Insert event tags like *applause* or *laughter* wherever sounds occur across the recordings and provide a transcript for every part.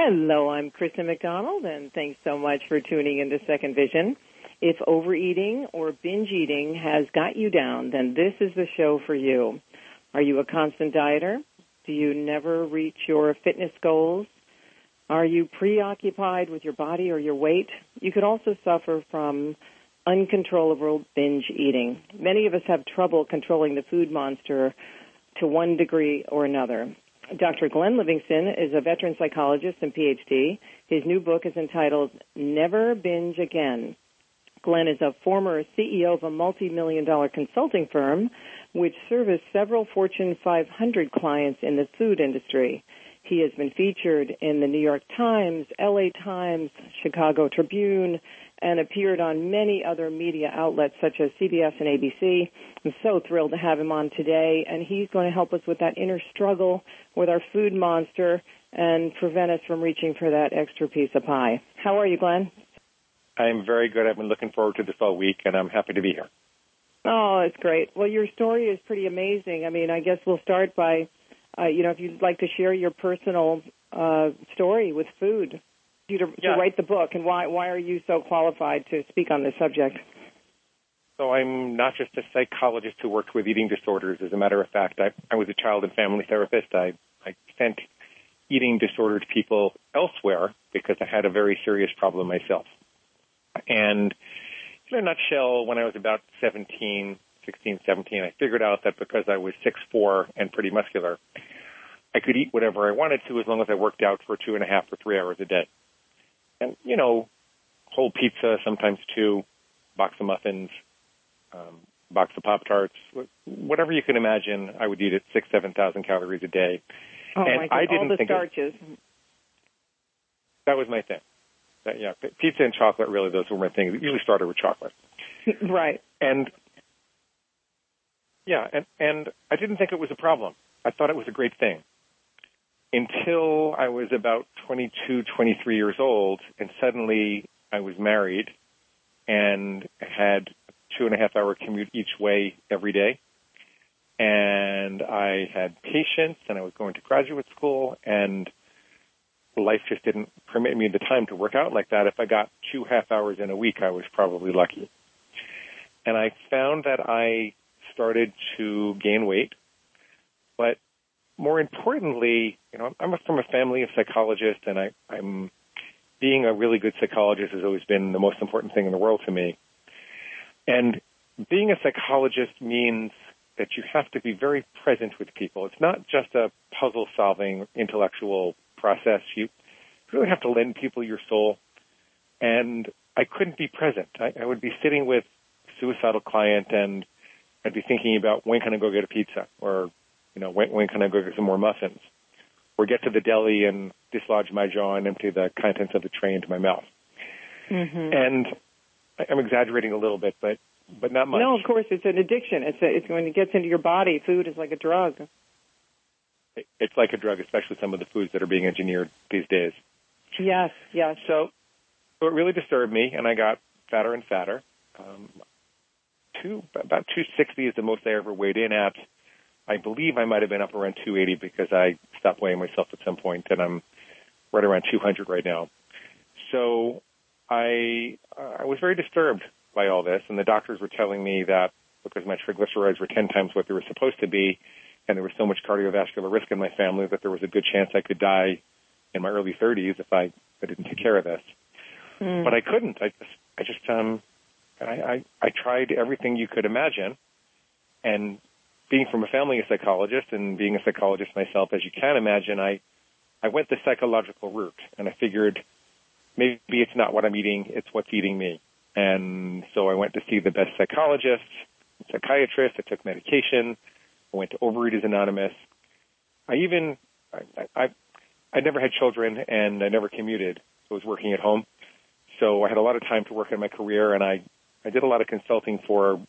Hello, I'm Kristen McDonald, and thanks so much for tuning into Second Vision. If overeating or binge eating has got you down, then this is the show for you. Are you a constant dieter? Do you never reach your fitness goals? Are you preoccupied with your body or your weight? You could also suffer from uncontrollable binge eating. Many of us have trouble controlling the food monster to one degree or another. Dr. Glenn Livingston is a veteran psychologist and PhD. His new book is entitled Never Binge Again. Glenn is a former CEO of a multi-million dollar consulting firm which serviced several Fortune 500 clients in the food industry. He has been featured in the New York Times, LA Times, Chicago Tribune, and appeared on many other media outlets such as CBS and ABC. I'm so thrilled to have him on today, and he's going to help us with that inner struggle with our food monster and prevent us from reaching for that extra piece of pie. How are you, Glenn? I'm very good. I've been looking forward to this all week, and I'm happy to be here. Oh, it's great. Well, your story is pretty amazing. I mean, I guess we'll start by, uh, you know, if you'd like to share your personal uh, story with food you to, yeah. to write the book, and why why are you so qualified to speak on this subject? So I'm not just a psychologist who works with eating disorders. As a matter of fact, I, I was a child and family therapist. I, I sent eating disordered people elsewhere because I had a very serious problem myself. And in a nutshell, when I was about 17, 16, 17, I figured out that because I was 6'4 and pretty muscular, I could eat whatever I wanted to as long as I worked out for two and a half or three hours a day and you know, whole pizza, sometimes two, box of muffins, um, box of pop tarts, whatever you can imagine. I would eat at six, seven thousand calories a day. Oh and my God! I didn't All the think starches. It, that was my thing. That, yeah, pizza and chocolate. Really, those were my things. It usually started with chocolate. *laughs* right. And yeah, and and I didn't think it was a problem. I thought it was a great thing until I was about 22, 23 years old, and suddenly I was married and had a two and a half hour commute each way every day. And I had patients and I was going to graduate school and life just didn't permit me the time to work out like that. If I got two half hours in a week, I was probably lucky. And I found that I started to gain weight, but more importantly, you know, I'm from a family of psychologists, and I, I'm being a really good psychologist has always been the most important thing in the world to me. And being a psychologist means that you have to be very present with people. It's not just a puzzle solving intellectual process. You really have to lend people your soul. And I couldn't be present. I, I would be sitting with a suicidal client and I'd be thinking about when can I go get a pizza or you know, when, when can I go get some more muffins? Or get to the deli and dislodge my jaw and empty the contents of the tray into my mouth. Mm-hmm. And I'm exaggerating a little bit, but but not much. No, of course it's an addiction. It's a, it's when it gets into your body. Food is like a drug. It's like a drug, especially some of the foods that are being engineered these days. Yes, yes. So, so it really disturbed me, and I got fatter and fatter. Um, two about 260 is the most I ever weighed in at I believe I might have been up around 280 because I stopped weighing myself at some point, and I'm right around 200 right now. So I I was very disturbed by all this, and the doctors were telling me that because my triglycerides were 10 times what they were supposed to be, and there was so much cardiovascular risk in my family that there was a good chance I could die in my early 30s if I, I didn't take care of this. Mm. But I couldn't. I just I just um I, I I tried everything you could imagine, and being from a family of psychologists and being a psychologist myself, as you can imagine, I, I went the psychological route and I figured maybe it's not what I'm eating, it's what's eating me. And so I went to see the best psychologists, psychiatrists, I took medication, I went to Overeaters Anonymous. I even, I, I, I never had children and I never commuted. I was working at home. So I had a lot of time to work in my career and I, I did a lot of consulting for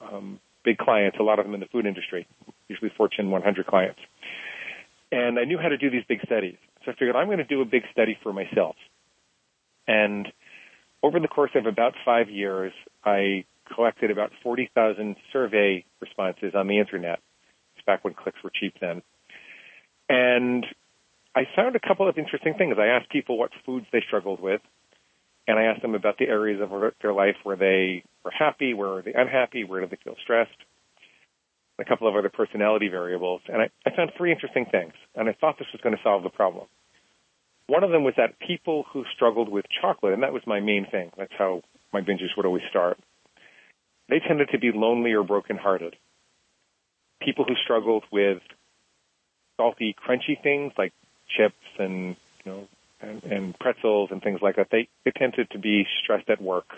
um, big clients, a lot of them in the food industry, usually Fortune 100 clients. And I knew how to do these big studies. So I figured I'm going to do a big study for myself. And over the course of about five years, I collected about 40,000 survey responses on the internet. It's back when clicks were cheap then. And I found a couple of interesting things. I asked people what foods they struggled with, and I asked them about the areas of their life where they were happy, where were they unhappy, where did they feel stressed, a couple of other personality variables. And I, I found three interesting things, and I thought this was going to solve the problem. One of them was that people who struggled with chocolate, and that was my main thing. That's how my binges would always start. They tended to be lonely or brokenhearted. People who struggled with salty, crunchy things like chips and you know and, and pretzels and things like that, they, they tended to be stressed at work.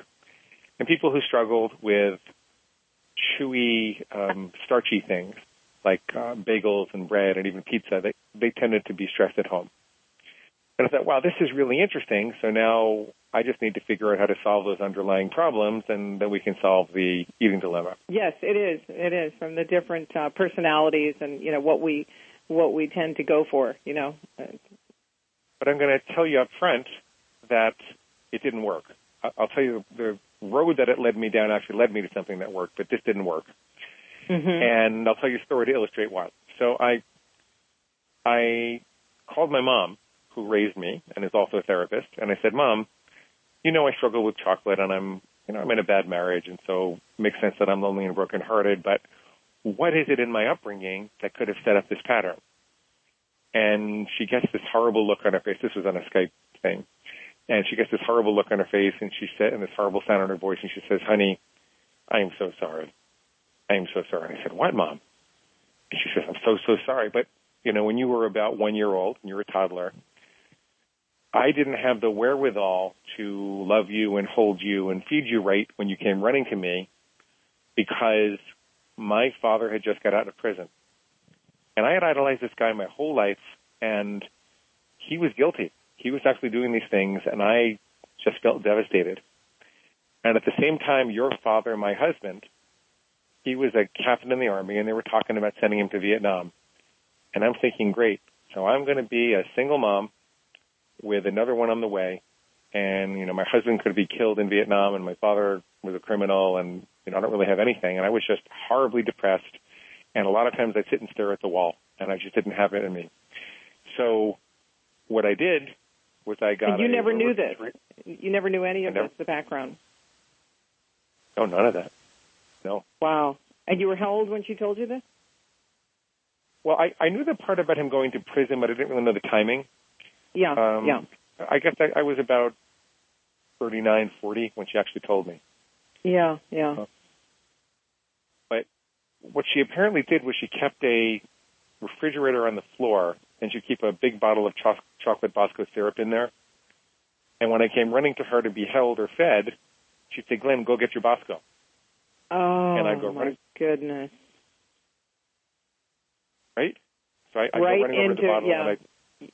And people who struggled with chewy, um, starchy things like uh, bagels and bread and even pizza, they, they tended to be stressed at home. And I thought, wow, this is really interesting. So now I just need to figure out how to solve those underlying problems, and then we can solve the eating dilemma. Yes, it is. It is from the different uh, personalities and you know what we what we tend to go for. You know. But I'm going to tell you up front that it didn't work. I'll tell you the road that it led me down actually led me to something that worked, but this didn't work. Mm-hmm. And I'll tell you a story to illustrate why. So I I called my mom who raised me and is also a therapist. And I said, Mom, you know I struggle with chocolate and I'm, you know, I'm in a bad marriage and so it makes sense that I'm lonely and brokenhearted, but what is it in my upbringing that could have set up this pattern? And she gets this horrible look on her face. This was on a Skype thing. And she gets this horrible look on her face and she said, and this horrible sound in her voice and she says, honey, I am so sorry. I am so sorry. And I said, what, mom? And she says, I'm so, so sorry. But, you know, when you were about one year old and you were a toddler, I didn't have the wherewithal to love you and hold you and feed you right when you came running to me because my father had just got out of prison. And I had idolized this guy my whole life and he was guilty. He was actually doing these things and I just felt devastated. And at the same time, your father, my husband, he was a captain in the army and they were talking about sending him to Vietnam. And I'm thinking, great. So I'm going to be a single mom with another one on the way. And, you know, my husband could be killed in Vietnam and my father was a criminal and, you know, I don't really have anything. And I was just horribly depressed. And a lot of times I'd sit and stare at the wall and I just didn't have it in me. So what I did was I got. And you never knew this. You never knew any of never, this, the background. No, none of that. No. Wow. And you were how old when she told you this? Well, I, I knew the part about him going to prison, but I didn't really know the timing. Yeah. Um, yeah. I guess I, I was about thirty-nine, forty when she actually told me. Yeah. Yeah. Uh, what she apparently did was she kept a refrigerator on the floor and she'd keep a big bottle of cho- chocolate Bosco syrup in there. And when I came running to her to be held or fed, she'd say, Glenn, go get your Bosco. Oh, and I'd go my running. goodness. Right? So I, I'd right go running into, over to the bottle yeah. and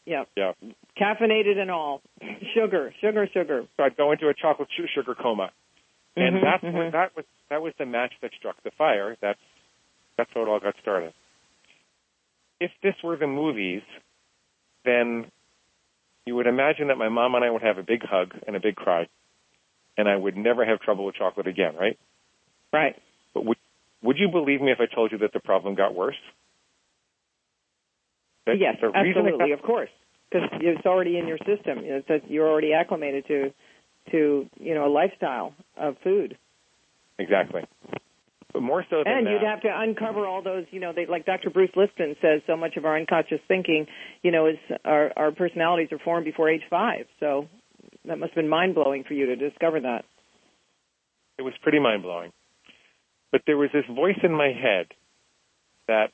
yeah. Yeah. Caffeinated and all. *laughs* sugar, sugar, sugar. So I'd go into a chocolate sugar coma. And mm-hmm, that's mm-hmm. that was that was the match that struck the fire. That's that's how it all got started. If this were the movies, then you would imagine that my mom and I would have a big hug and a big cry, and I would never have trouble with chocolate again, right? Right. But would would you believe me if I told you that the problem got worse? That yes, the reason it absolutely, got- of course, because it's already in your system. It's you're already acclimated to, to you know, a lifestyle of food. Exactly. More so than And you'd have to uncover all those, you know, they, like Dr. Bruce Lipton says, so much of our unconscious thinking, you know, is our, our personalities are formed before age five. So that must have been mind blowing for you to discover that. it was pretty mind blowing. But there was this voice in my head that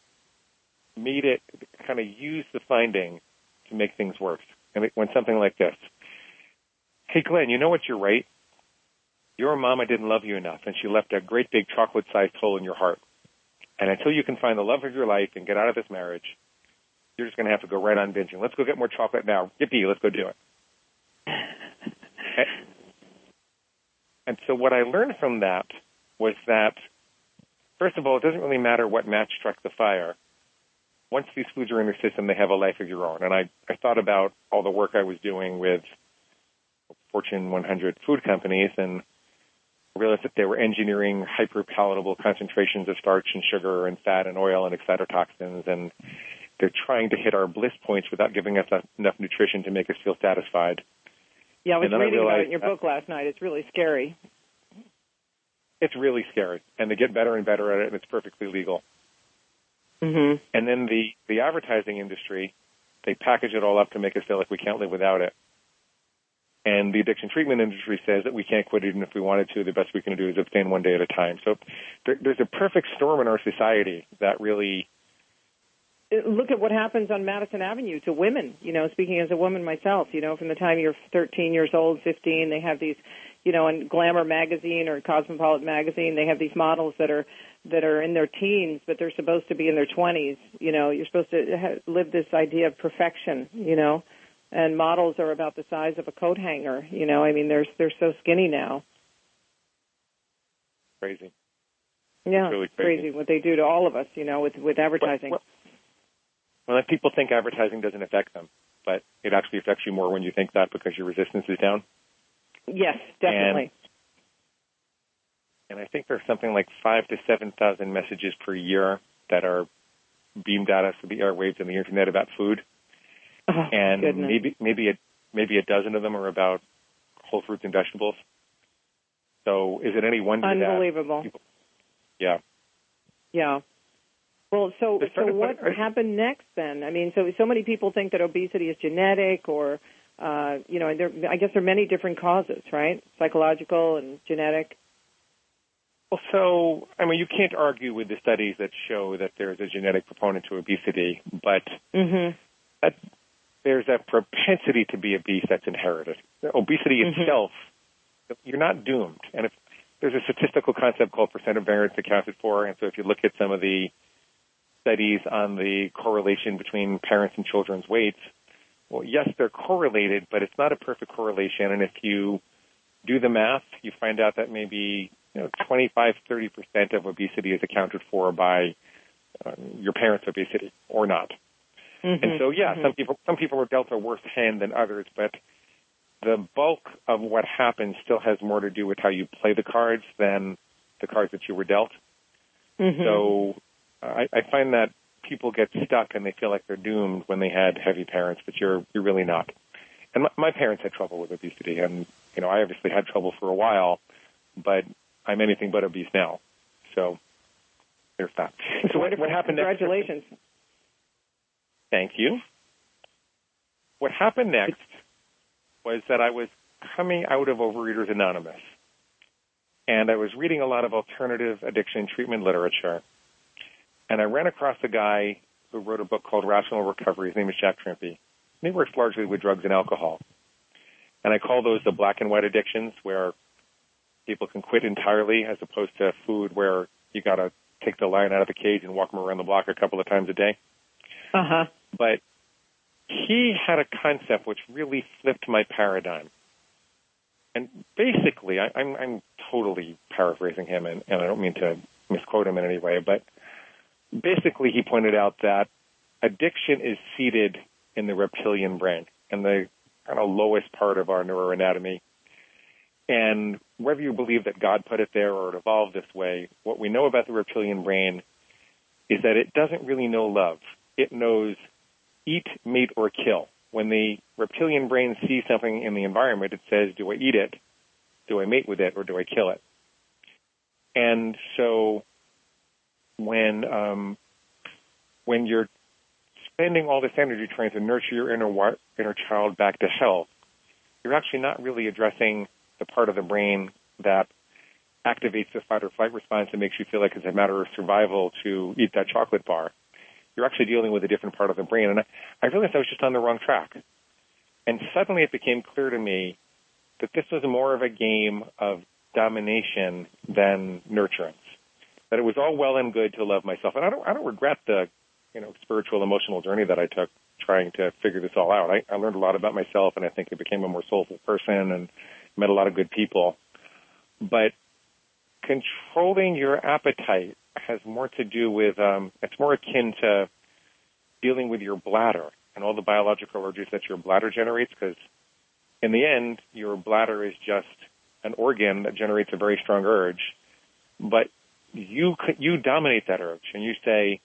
made it kind of use the finding to make things worse. And it went something like this. Hey Glenn, you know what? You're right. Your mama didn't love you enough and she left a great big chocolate sized hole in your heart. And until you can find the love of your life and get out of this marriage, you're just going to have to go right on binging. Let's go get more chocolate now. Yippee, let's go do it. *laughs* And so what I learned from that was that, first of all, it doesn't really matter what match struck the fire. Once these foods are in your system, they have a life of your own. And I, I thought about all the work I was doing with Fortune 100 food companies and realized that they were engineering hyper palatable concentrations of starch and sugar and fat and oil and excitotoxins and they're trying to hit our bliss points without giving us enough nutrition to make us feel satisfied. Yeah, I was then I reading about it in your book last night. It's really scary. It's really scary, and they get better and better at it, and it's perfectly legal. Mm-hmm. And then the the advertising industry, they package it all up to make us feel like we can't live without it. And the addiction treatment industry says that we can't quit even if we wanted to. The best we can do is abstain one day at a time. So there, there's a perfect storm in our society that really look at what happens on Madison Avenue to women. You know, speaking as a woman myself, you know, from the time you're 13 years old, 15, they have these, you know, in Glamour magazine or Cosmopolitan magazine, they have these models that are that are in their teens, but they're supposed to be in their 20s. You know, you're supposed to live this idea of perfection. You know, and models are about the size of a coat hanger. You know, I mean, they're they're so skinny now. crazy. Yeah, It's really crazy. crazy what they do to all of us. You know, with with advertising. Well, well, well, people think advertising doesn't affect them, but it actually affects you more when you think that because your resistance is down. yes, definitely. And I think there's something like five to seven thousand messages per year that are beamed at us through the airwaves and the internet about food. Oh, and goodness. maybe maybe a maybe a dozen of them are about whole fruits and vegetables. So is it any wonder unbelievable. that yeah Yeah. Well, so so what happened next then? I mean, so so many people think that obesity is genetic, or uh, you know, and there I guess there are many different causes, right? Psychological and genetic. well so I mean you can't argue with the studies that show that there's a genetic proponent to obesity, but Mm-hmm. that there's a propensity to be obese that's inherited. Obesity Mhm. itself, you're not doomed. And if there's a statistical concept called percent of variance accounted for, and so if you look at some of the studies on the correlation between parents and children's weights, well, yes, they're correlated, but it's not a perfect correlation. And if you do the math, you find out that maybe you know 25, 30 percent of obesity is accounted for by uh, your parents' obesity or not. Mm-hmm. And so, yeah, some people some people are dealt a worse hand than others, but the bulk of what happens still has more to do with how you play the cards than the cards that you were dealt. Mm-hmm. So, I, I find that people get stuck and they feel like they're doomed when they had heavy parents, but you're you're really not. And my, my parents had trouble with obesity, and you know, I obviously had trouble for a while, but I'm anything but obese now. So, there's that. So, what, what happened? Congratulations. Thank you. What happened next was that I was coming out of Overeaters Anonymous, and I was reading a lot of alternative addiction treatment literature, and I ran across a guy who wrote a book called Rational Recovery. His name is Jack Trimpey. And he works largely with drugs and alcohol. And I call those the black and white addictions where people can quit entirely as opposed to food where you gotta take the lion out of the cage and walk him around the block a couple of times a day Uh huh. But he had a concept which really flipped my paradigm. And basically, I, I'm, I'm totally paraphrasing him, and, and I don't mean to misquote him in any way, but basically, he pointed out that addiction is seated in the reptilian brain, in the kind of lowest part of our neuroanatomy. And whether you believe that God put it there or it evolved this way, what we know about the reptilian brain is that it doesn't really know love. It knows eat, mate, or kill. When the reptilian brain sees something in the environment, it says, do I eat it? Do I mate with it? Or do I kill it? And so when, um, when you're spending all this energy trying to nurture your inner, wi- inner child back to health, you're actually not really addressing the part of the brain that activates the fight or flight response and makes you feel like it's a matter of survival to eat that chocolate bar you're actually dealing with a different part of the brain. And I, I realized I was just on the wrong track. And suddenly it became clear to me that this was more of a game of domination than nurturance. That it was all well and good to love myself. And I don't, I don't regret the, you know, spiritual, emotional journey that I took trying to figure this all out. I, I learned a lot about myself and I think I became a more soulful person and met a lot of good people. But controlling your appetite has more to do with um, it's more akin to dealing with your bladder and all the biological urges that your bladder generates because in the end your bladder is just an organ that generates a very strong urge but you you dominate that urge and you say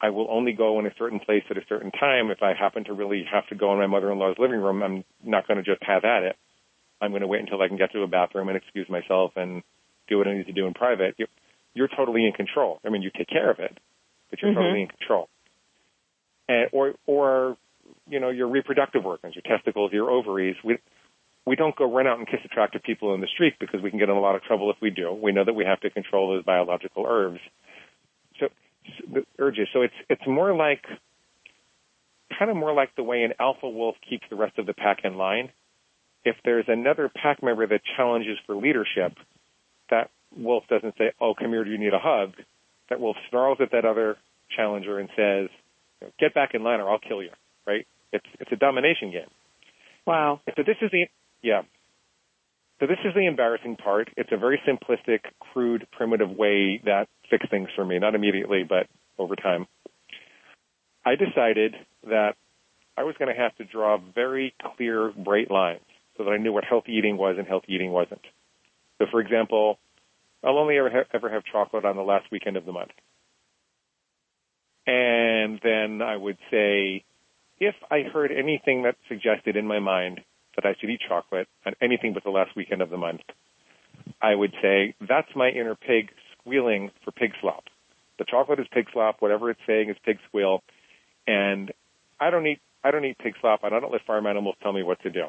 I will only go in a certain place at a certain time. If I happen to really have to go in my mother-in-law's living room, I'm not going to just have at it. I'm going to wait until I can get to a bathroom and excuse myself and do what I need to do in private. You're, totally in control. I mean, you take care of it, but you're mm-hmm. totally in control. And, or, or, you know, your reproductive organs, your testicles, your ovaries. We, we don't go run out and kiss attractive people in the street because we can get in a lot of trouble if we do. We know that we have to control those biological urges. So, the urges. So it's it's more like kind of more like the way an alpha wolf keeps the rest of the pack in line. If there's another pack member that challenges for leadership, that wolf doesn't say, "Oh, come here, do you need a hug?" That wolf snarls at that other challenger and says, "Get back in line, or I'll kill you." Right? It's it's a domination game. Wow. So this is the yeah. So this is the embarrassing part. It's a very simplistic, crude, primitive way that fixed things for me. Not immediately, but over time. I decided that I was going to have to draw very clear, bright lines so that I knew what healthy eating was and healthy eating wasn't. So, for example, I'll only ever, ha- ever have chocolate on the last weekend of the month. And then I would say, if I heard anything that suggested in my mind that I should eat chocolate on anything but the last weekend of the month, I would say, that's my inner pig squealing for pig slop. The chocolate is pig slop, whatever it's saying is pig squeal, and I don't eat I don't eat pig slop, and I don't let farm animals tell me what to do.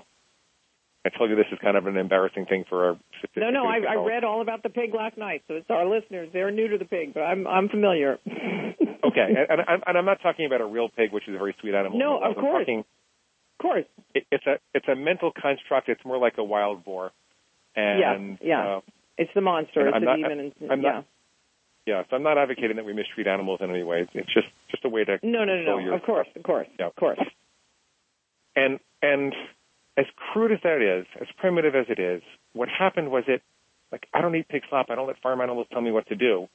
I told you this is kind of an embarrassing thing for our. No, no, I, I read all about the pig last night, so it's our listeners. They're new to the pig, but I'm I'm familiar. *laughs* okay, and, and, and I'm not talking about a real pig, which is a very sweet animal. No, of I'm course. Talking, of course. It, it's a it's a mental construct. It's more like a wild boar. And, yeah, yeah. Uh, it's the monster. It's not, demon. And, I'm yeah. Not, yeah, so I'm not advocating that we mistreat animals in any way. It's just just a way to no, no, no, no. Of course, of course, yeah. of course. And and as crude as that is, as primitive as it is, what happened was it like I don't eat pig slop. I don't let farm animals tell me what to do.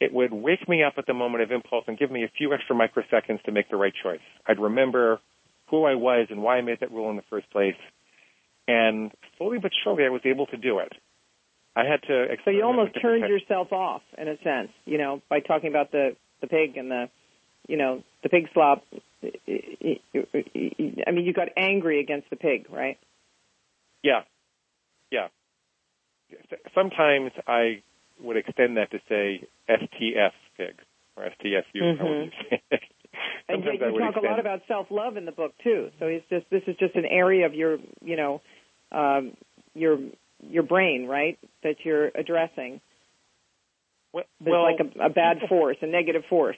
It would wake me up at the moment of impulse and give me a few extra microseconds to make the right choice. I'd remember who I was and why I made that rule in the first place. And slowly but surely, I was able to do it. I had to. So you almost turned yourself off in a sense, you know, by talking about the the pig and the, you know, the pig slop. I mean, you got angry against the pig, right? Yeah, yeah. Sometimes I would extend that to say STF pig or STSU. Mm-hmm. *laughs* and you, you talk a lot about self love in the book too. So it's just this is just an area of your, you know, um, your your brain, right? That you're addressing. Well, well like a, a bad force, a negative force.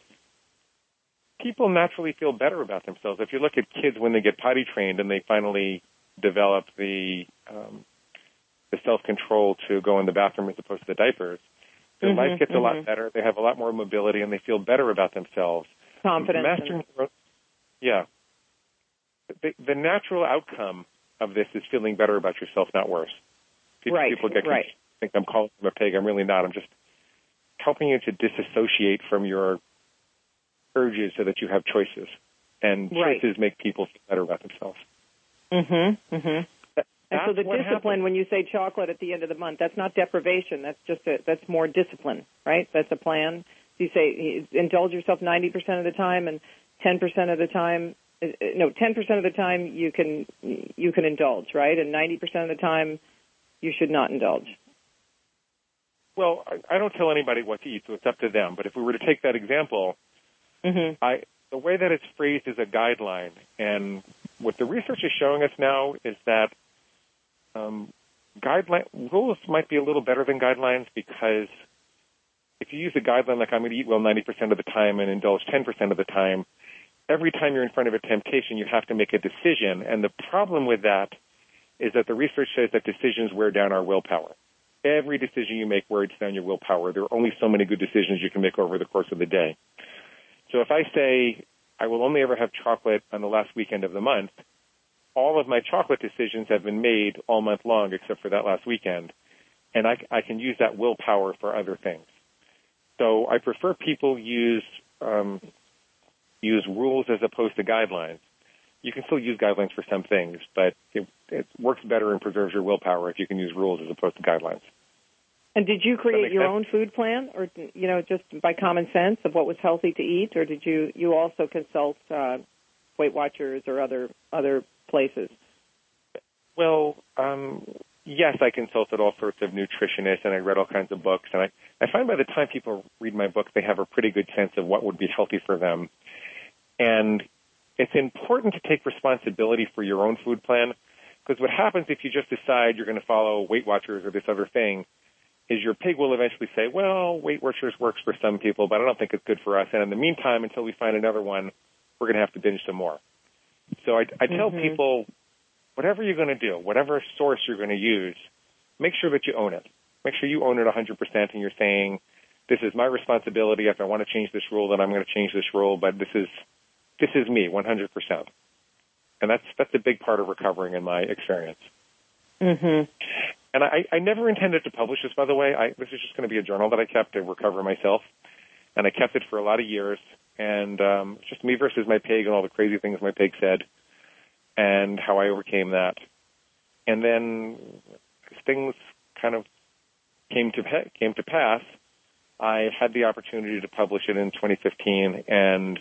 People naturally feel better about themselves. If you look at kids when they get potty trained and they finally develop the um, the self control to go in the bathroom as opposed to the diapers, their mm-hmm, life gets mm-hmm. a lot better. They have a lot more mobility and they feel better about themselves. Confidence. Mastering, yeah. The, the natural outcome of this is feeling better about yourself, not worse. People, right. people get right. think I'm calling them a pig. I'm really not. I'm just helping you to disassociate from your urges so that you have choices. And right. choices make people feel better about themselves. Mm-hmm. Mm-hmm. That, and so the discipline, happens. when you say chocolate at the end of the month, that's not deprivation. That's just a, that's more discipline, right? That's a plan. You say indulge yourself 90% of the time and 10% of the time uh, no 10% of the time you can you can indulge right and 90% of the time you should not indulge well I don't tell anybody what to eat so it's up to them but if we were to take that example mm-hmm. I the way that it's phrased is a guideline and what the research is showing us now is that um, guideline rules might be a little better than guidelines because if you use a guideline like I'm going to eat well 90% of the time and indulge 10% of the time, every time you're in front of a temptation, you have to make a decision. And the problem with that is that the research says that decisions wear down our willpower. Every decision you make wears down your willpower. There are only so many good decisions you can make over the course of the day. So if I say I will only ever have chocolate on the last weekend of the month, all of my chocolate decisions have been made all month long except for that last weekend. And I, I can use that willpower for other things. So I prefer people use um, use rules as opposed to guidelines. You can still use guidelines for some things, but it, it works better and preserves your willpower if you can use rules as opposed to guidelines. And did you create your sense? own food plan, or you know, just by common sense of what was healthy to eat, or did you you also consult uh, Weight Watchers or other other places? Well, um, yes, I consulted all sorts of nutritionists and I read all kinds of books. And I, I find by the time people read my book, they have a pretty good sense of what would be healthy for them. And it's important to take responsibility for your own food plan because what happens if you just decide you're going to follow Weight Watchers or this other thing is your pig will eventually say, well, Weight Watchers works for some people, but I don't think it's good for us. And in the meantime, until we find another one, we're going to have to binge some more. So I, I tell Mhm. people, whatever you're going to do, whatever source you're going to use, make sure that you own it. Make sure you own it 100% and you're saying, this is my responsibility. If I want to change this rule, then I'm going to change this rule, but this is, this is me 100%. And that's, that's a big part of recovering in my experience. Mm-hmm. And I, I never intended to publish this, by the way. I, this is just going to be a journal that I kept to recover myself. And I kept it for a lot of years. And um, it's just me versus my pig and all the crazy things my pig said and how I overcame that. And then things kind of came to came to pass, I had the opportunity to publish it in 2015, and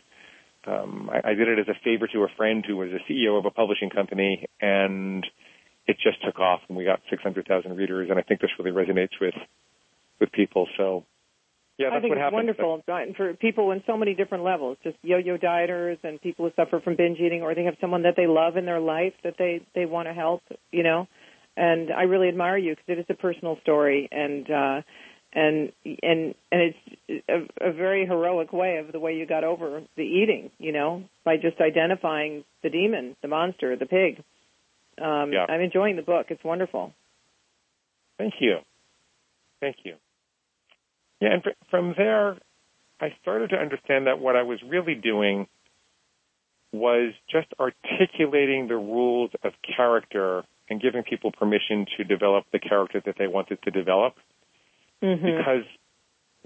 um, I, I did it as a favor to a friend who was a CEO of a publishing company, and it just took off, and we got 600,000 readers, and I think this really resonates with with people. So, yeah, that's I think what it's happened. wonderful and for people in so many different levels, just yo-yo dieters and people who suffer from binge eating, or they have someone that they love in their life that they they want to help, you know. And I really admire you because it is a personal story, and uh, and and and it's a, a very heroic way of the way you got over the eating, you know, by just identifying the demon, the monster, the pig. Um, Yeah. I'm enjoying the book; it's wonderful. Thank you. Thank you. Yeah, and fr- from there, I started to understand that what I was really doing was just articulating the rules of character and giving people permission to develop the character that they wanted to develop. Mm-hmm. Because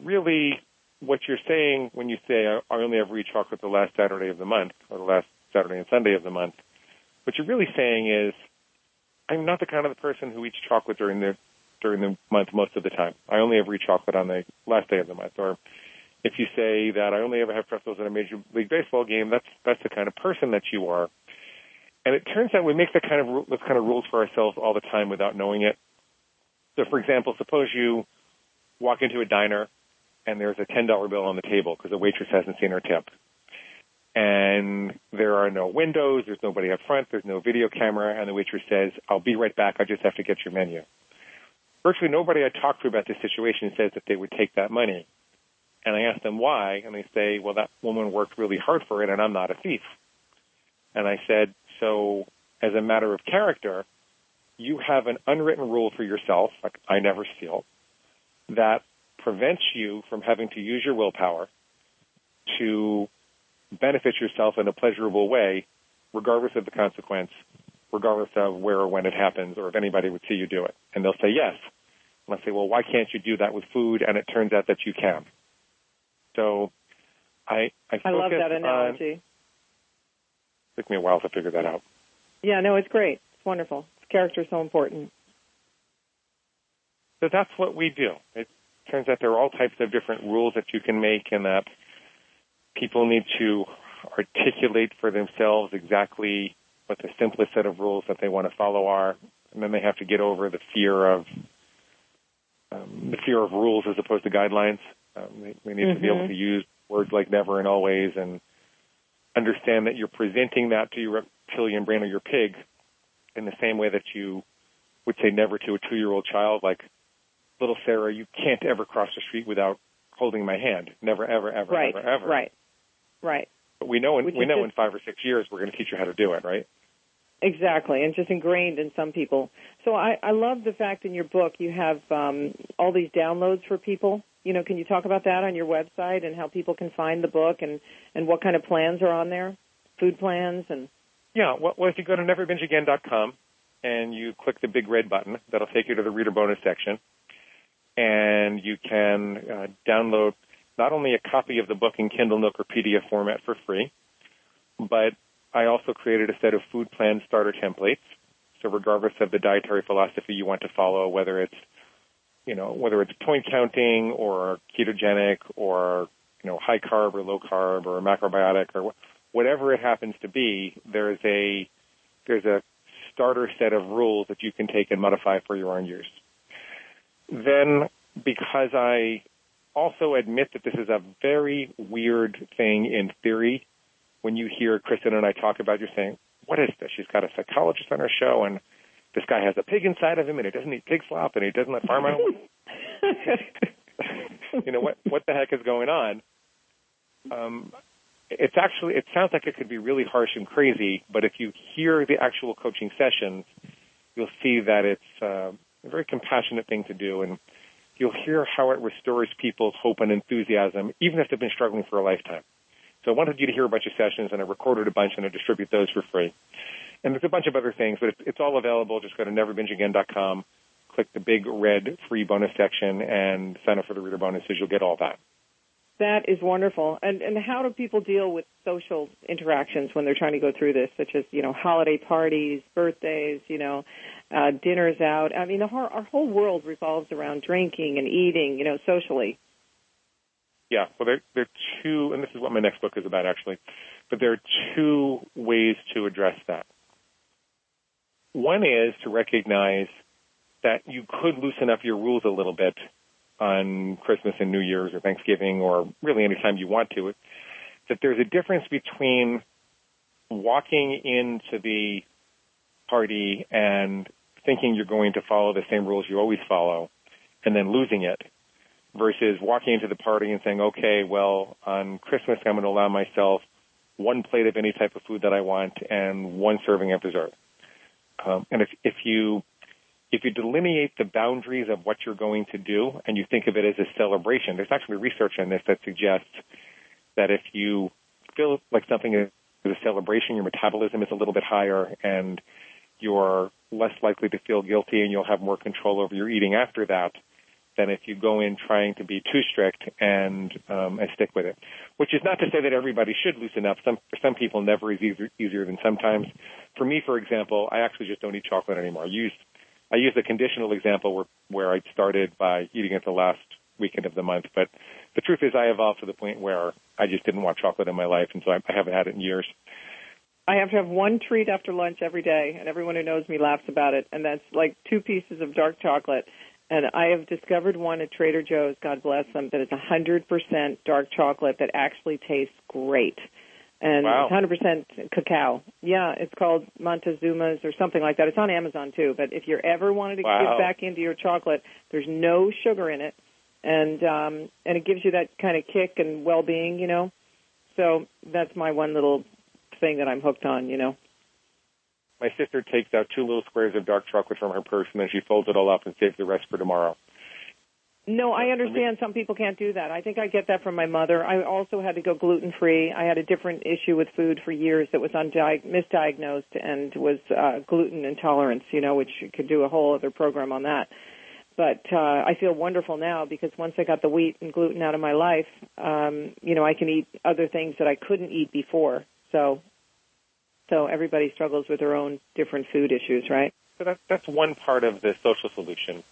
really, what you're saying when you say, I only ever eat chocolate the last Saturday of the month, or the last Saturday and Sunday of the month, what you're really saying is, I'm not the kind of person who eats chocolate during the during the month most of the time. I only ever eat chocolate on the last day of the month. Or if you say that I only ever have pretzels at a major league baseball game, that's that's the kind of person that you are. And it turns out we make that kind of those kind of rules for ourselves all the time without knowing it. So, for example, suppose you walk into a diner and there's a ten dollar bill on the table because the waitress hasn't seen her tip. And there are no windows, there's nobody up front, there's no video camera, and the waitress says, I'll be right back, I just have to get your menu. Virtually nobody I talk to about this situation says that they would take that money. And I ask them why, and they say, well, that woman worked really hard for it, and I'm not a thief. And I said, so as a matter of character, you have an unwritten rule for yourself, like I never steal, that prevents you from having to use your willpower to benefit yourself in a pleasurable way, regardless of the consequence, regardless of where or when it happens, or if anybody would see you do it. And they'll say yes. And I'll say, well, why can't you do that with food? And it turns out that you can. So I I, I love that on- analogy. took me a while to figure that out. Yeah, no, it's great. It's wonderful. Character is so important. So that's what we do. It turns out there are all types of different rules that you can make and that people need to articulate for themselves exactly what the simplest set of rules that they want to follow are. And then they have to get over the fear of um, the fear of rules as opposed to guidelines. Um, they, they need to be able Mhm. to use words like never and always and understand that you're presenting that to your reptilian brain or your pig in the same way that you would say never to a two-year-old child, like little Sarah, you can't ever cross the street without holding my hand. Never, ever, ever, right. ever, ever. Right. Right. But we know in Which we know just- in five or six years we're going to teach you how to do it, right? Exactly, and just ingrained in some people. So I, I love the fact in your book you have um, all these downloads for people. You know, can you talk about that on your website and how people can find the book and and what kind of plans are on there, food plans and Yeah. Well, well if you go to neverbingeagain.com and you click the big red button, that'll take you to the reader bonus section, and you can uh, download not only a copy of the book in Kindle Nook or PDF format for free, but I also created a set of food plan starter templates. So regardless of the dietary philosophy you want to follow, whether it's you know, whether it's point counting or ketogenic or, you know, high carb or low carb or macrobiotic or whatever it happens to be, there's a, there's a starter set of rules that you can take and modify for your own use. Then, because I also admit that this is a very weird thing in theory, when you hear Kristen and I talk about, you're saying, what is this? She's got a psychologist on her show and this guy has a pig inside of him and he doesn't eat pig slop and he doesn't let farm animals. *laughs* *laughs* you know what? What the heck is going on? Um, it's actually it sounds like it could be really harsh and crazy, but if you hear the actual coaching sessions, you'll see that it's uh, a very compassionate thing to do, and you'll hear how it restores people's hope and enthusiasm, even if they've been struggling for a lifetime. So I wanted you to hear a bunch of sessions, and I recorded a bunch, and I distribute those for free. And there's a bunch of other things, but it's, all available. Just go to neverbingeagain.com, click the big red free bonus section, and sign up for the reader bonuses. You'll get all that. That is wonderful. And and how do people deal with social interactions when they're trying to go through this, such as you know holiday parties, birthdays, you know, uh, dinners out? I mean, the whole, our whole world revolves around drinking and eating, you know, socially. Yeah, well, there, there are two, and this is what my next book is about, actually. But there are two ways to address that. One is to recognize that you could loosen up your rules a little bit on Christmas and New Year's or Thanksgiving or really any time you want to, that there's a difference between walking into the party and thinking you're going to follow the same rules you always follow and then losing it versus walking into the party and saying, okay, well, on Christmas I'm going to allow myself one plate of any type of food that I want and one serving of dessert. Um, and if, if you if you delineate the boundaries of what you're going to do and you think of it as a celebration, there's actually research on this that suggests that if you feel like something is a celebration, your metabolism is a little bit higher and you're less likely to feel guilty and you'll have more control over your eating after that than if you go in trying to be too strict and um, and stick with it. Which is not to say that everybody should loosen up. Some some people, never is easier, easier than sometimes. For me, for example, I actually just don't eat chocolate anymore. I use I use a conditional example where where I started by eating it the last weekend of the month, but the truth is I evolved to the point where I just didn't want chocolate in my life, and so I, I haven't had it in years. I have to have one treat after lunch every day, and everyone who knows me laughs about it, and that's like two pieces of dark chocolate. And I have discovered one at Trader Joe's, God bless them, that is 100% dark chocolate that actually tastes great and wow. it's 100% cacao. Yeah, it's called Montezuma's or something like that. It's on Amazon too. But if you're ever wanted to wow. get back into your chocolate, there's no sugar in it, and um, and it gives you that kind of kick and well-being, you know. So that's my one little thing that I'm hooked on, you know. My sister takes out two little squares of dark chocolate from her purse and then she folds it all up and saves the rest for tomorrow. No, I understand some people can't do that. I think I get that from my mother. I also had to go gluten free. I had a different issue with food for years that was undiag- misdiagnosed and was uh, gluten intolerance, you know, which you could do a whole other program on that. But uh, I feel wonderful now because once I got the wheat and gluten out of my life, um, you know, I can eat other things that I couldn't eat before. So, so everybody struggles with their own different food issues, right? So that's that's one part of the social solution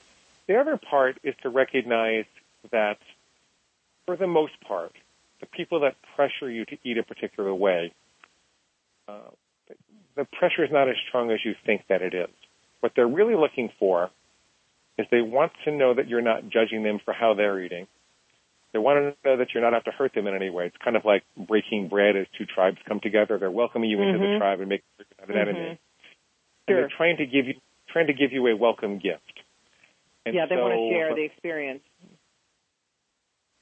the other part is to recognize that, for the most part, the people that pressure you to eat a particular way, uh, the pressure is not as strong as you think that it is. What they're really looking for is they want to know that you're not judging them for how they're eating. They want to know that you're not out to hurt them in any way. It's kind of like breaking bread as two tribes come together. They're welcoming you into mm-hmm. the tribe and making sure you're not an mm-hmm. enemy. Sure. And they're trying to give you trying to give you a welcome gift. And yeah, they so, want to share the experience.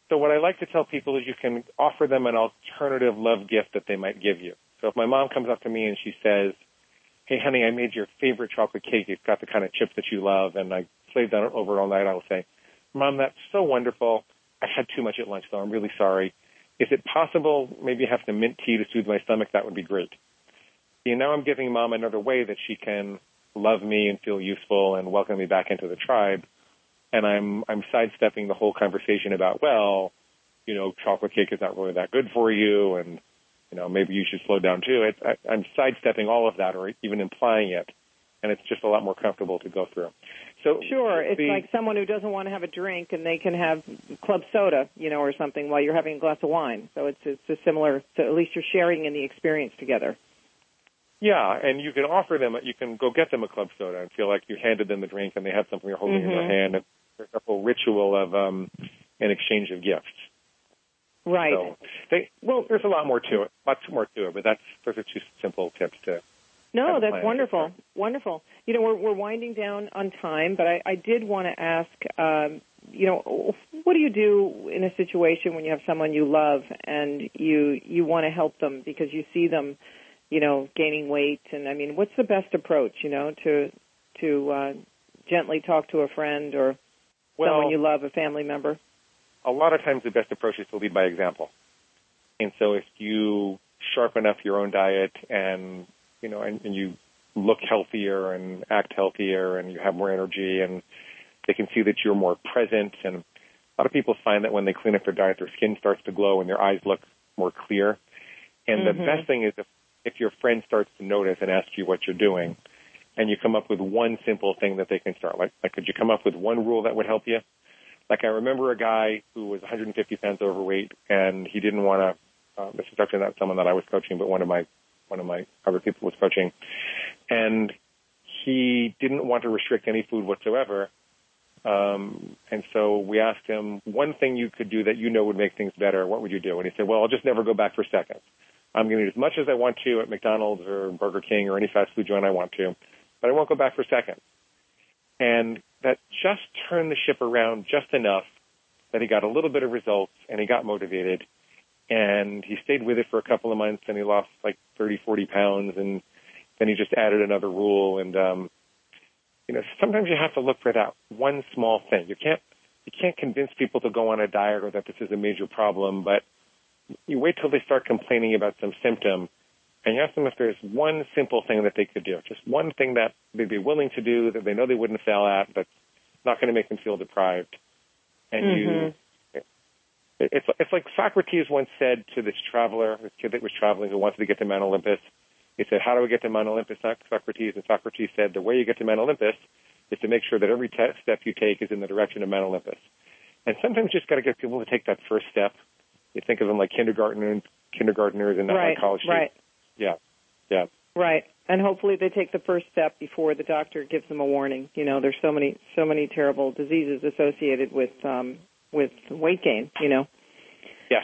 So what I like to tell people is you can offer them an alternative love gift that they might give you. So if my mom comes up to me and she says, "Hey, honey, I made your favorite chocolate cake. It's got the kind of chips that you love, and I slaved on it over all night," I'll say, "Mom, that's so wonderful. I had too much at lunch, though. I'm really sorry. Is it possible maybe have some mint tea to soothe my stomach? That would be great." You know, I'm giving mom another way that she can love me and feel useful and welcome me back into the tribe. And I'm I'm sidestepping the whole conversation about well, you know, chocolate cake is not really that good for you, and you know maybe you should slow down too. It, I, I'm sidestepping all of that, or even implying it, and it's just a lot more comfortable to go through. So sure, it's the, like someone who doesn't want to have a drink and they can have club soda, you know, or something while you're having a glass of wine. So it's it's a similar. So at least you're sharing in the experience together. Yeah, and you can offer them, you can go get them a club soda and feel like you handed them the drink and they have something you're holding mm-hmm. in their hand. And there's a whole ritual of um, an exchange of gifts. Right. So they, well, there's a lot more to it, lots more to it, but that's those are two simple tips to. No, that's wonderful, wonderful. You know, we're we're winding down on time, but I, I did want to ask, um, you know, what do you do in a situation when you have someone you love and you you want to help them because you see them, you know, gaining weight, and I mean, what's the best approach, you know, to to uh, gently talk to a friend or well, someone you love, a family member? a lot of times the best approach is to lead by example. And so if you sharpen up your own diet and, you know, and, and you look healthier and act healthier and you have more energy and they can see that you're more present and a lot of people find that when they clean up their diet, their skin starts to glow and their eyes look more clear. And mm-hmm. the best thing is if, if your friend starts to notice and ask you what you're doing and you come up with one simple thing that they can start, like, like could you come up with one rule that would help you? Like I remember a guy who was 150 pounds overweight, and he didn't want to. Uh, this is actually not someone that I was coaching, but one of my one of my other people was coaching, and he didn't want to restrict any food whatsoever. Um, and so we asked him one thing you could do that you know would make things better. What would you do? And he said, "Well, I'll just never go back for seconds. I'm going to eat as much as I want to at McDonald's or Burger King or any fast food joint I want to, but I won't go back for seconds." And that just turned the ship around just enough that he got a little bit of results and he got motivated and he stayed with it for a couple of months and he lost like 30, 40 pounds and then he just added another rule and, um, you know, sometimes you have to look for that one small thing. You can't, you can't convince people to go on a diet or that this is a major problem, but you wait till they start complaining about some symptom and you ask them if there's one simple thing that they could do, just one thing that they'd be willing to do that they know they wouldn't fail at, but not going to make them feel deprived. And mm-hmm. you, it's it's like Socrates once said to this traveler, this kid that was traveling who wanted to get to Mount Olympus. He said, "How do we get to Mount Olympus?" Socrates and Socrates said, "The way you get to Mount Olympus is to make sure that every te- step you take is in the direction of Mount Olympus." And sometimes you just got to get people to take that first step. You think of them like kindergarteners, kindergarteners, and not right, like college students. Right. Yeah. Yeah. Right. And hopefully they take the first step before the doctor gives them a warning. You know, there's so many so many terrible diseases associated with um with weight gain, you know. Yes.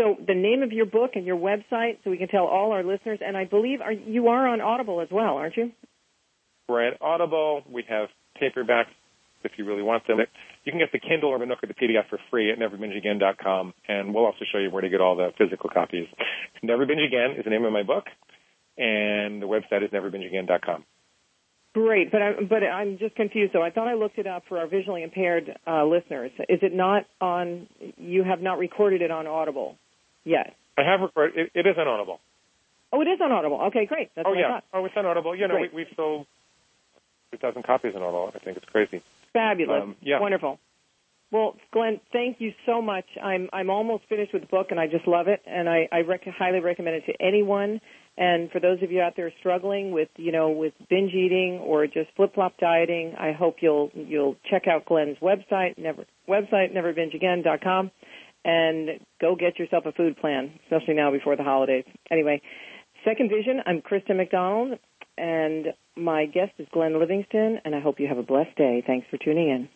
So the name of your book and your website so we can tell all our listeners and I believe are you are on Audible as well, aren't you? We're at Audible. We have paperbacks if you really want them. You can get the Kindle or the Nook or the PDF for free at neverbingeagain.com, and we'll also show you where to get all the physical copies. Never Binge Again is the name of my book, and the website is neverbingeagain.com. Great, but I'm but I'm just confused though. I thought I looked it up for our visually impaired uh, listeners. Is it not on? You have not recorded it on Audible yet. I have recorded. It, it is on Audible. Oh, it is on Audible. Okay, great. That's oh yeah. Oh, it's on Audible. You know, Great. we, we've sold 2,000 copies on Audible. I think it's crazy. Fabulous. Um, yeah. Wonderful. Well, Glenn, thank you so much. I'm I'm almost finished with the book, and I just love it, and I, I rec- highly recommend it to anyone. And for those of you out there struggling with you know with binge eating or just flip flop dieting, I hope you'll you'll check out Glenn's website, never website neverbingeagain.com, and go get yourself a food plan, especially now before the holidays. Anyway, Second Vision. I'm Krista McDonald, and my guest is Glenn Livingston, and I hope you have a blessed day. Thanks for tuning in.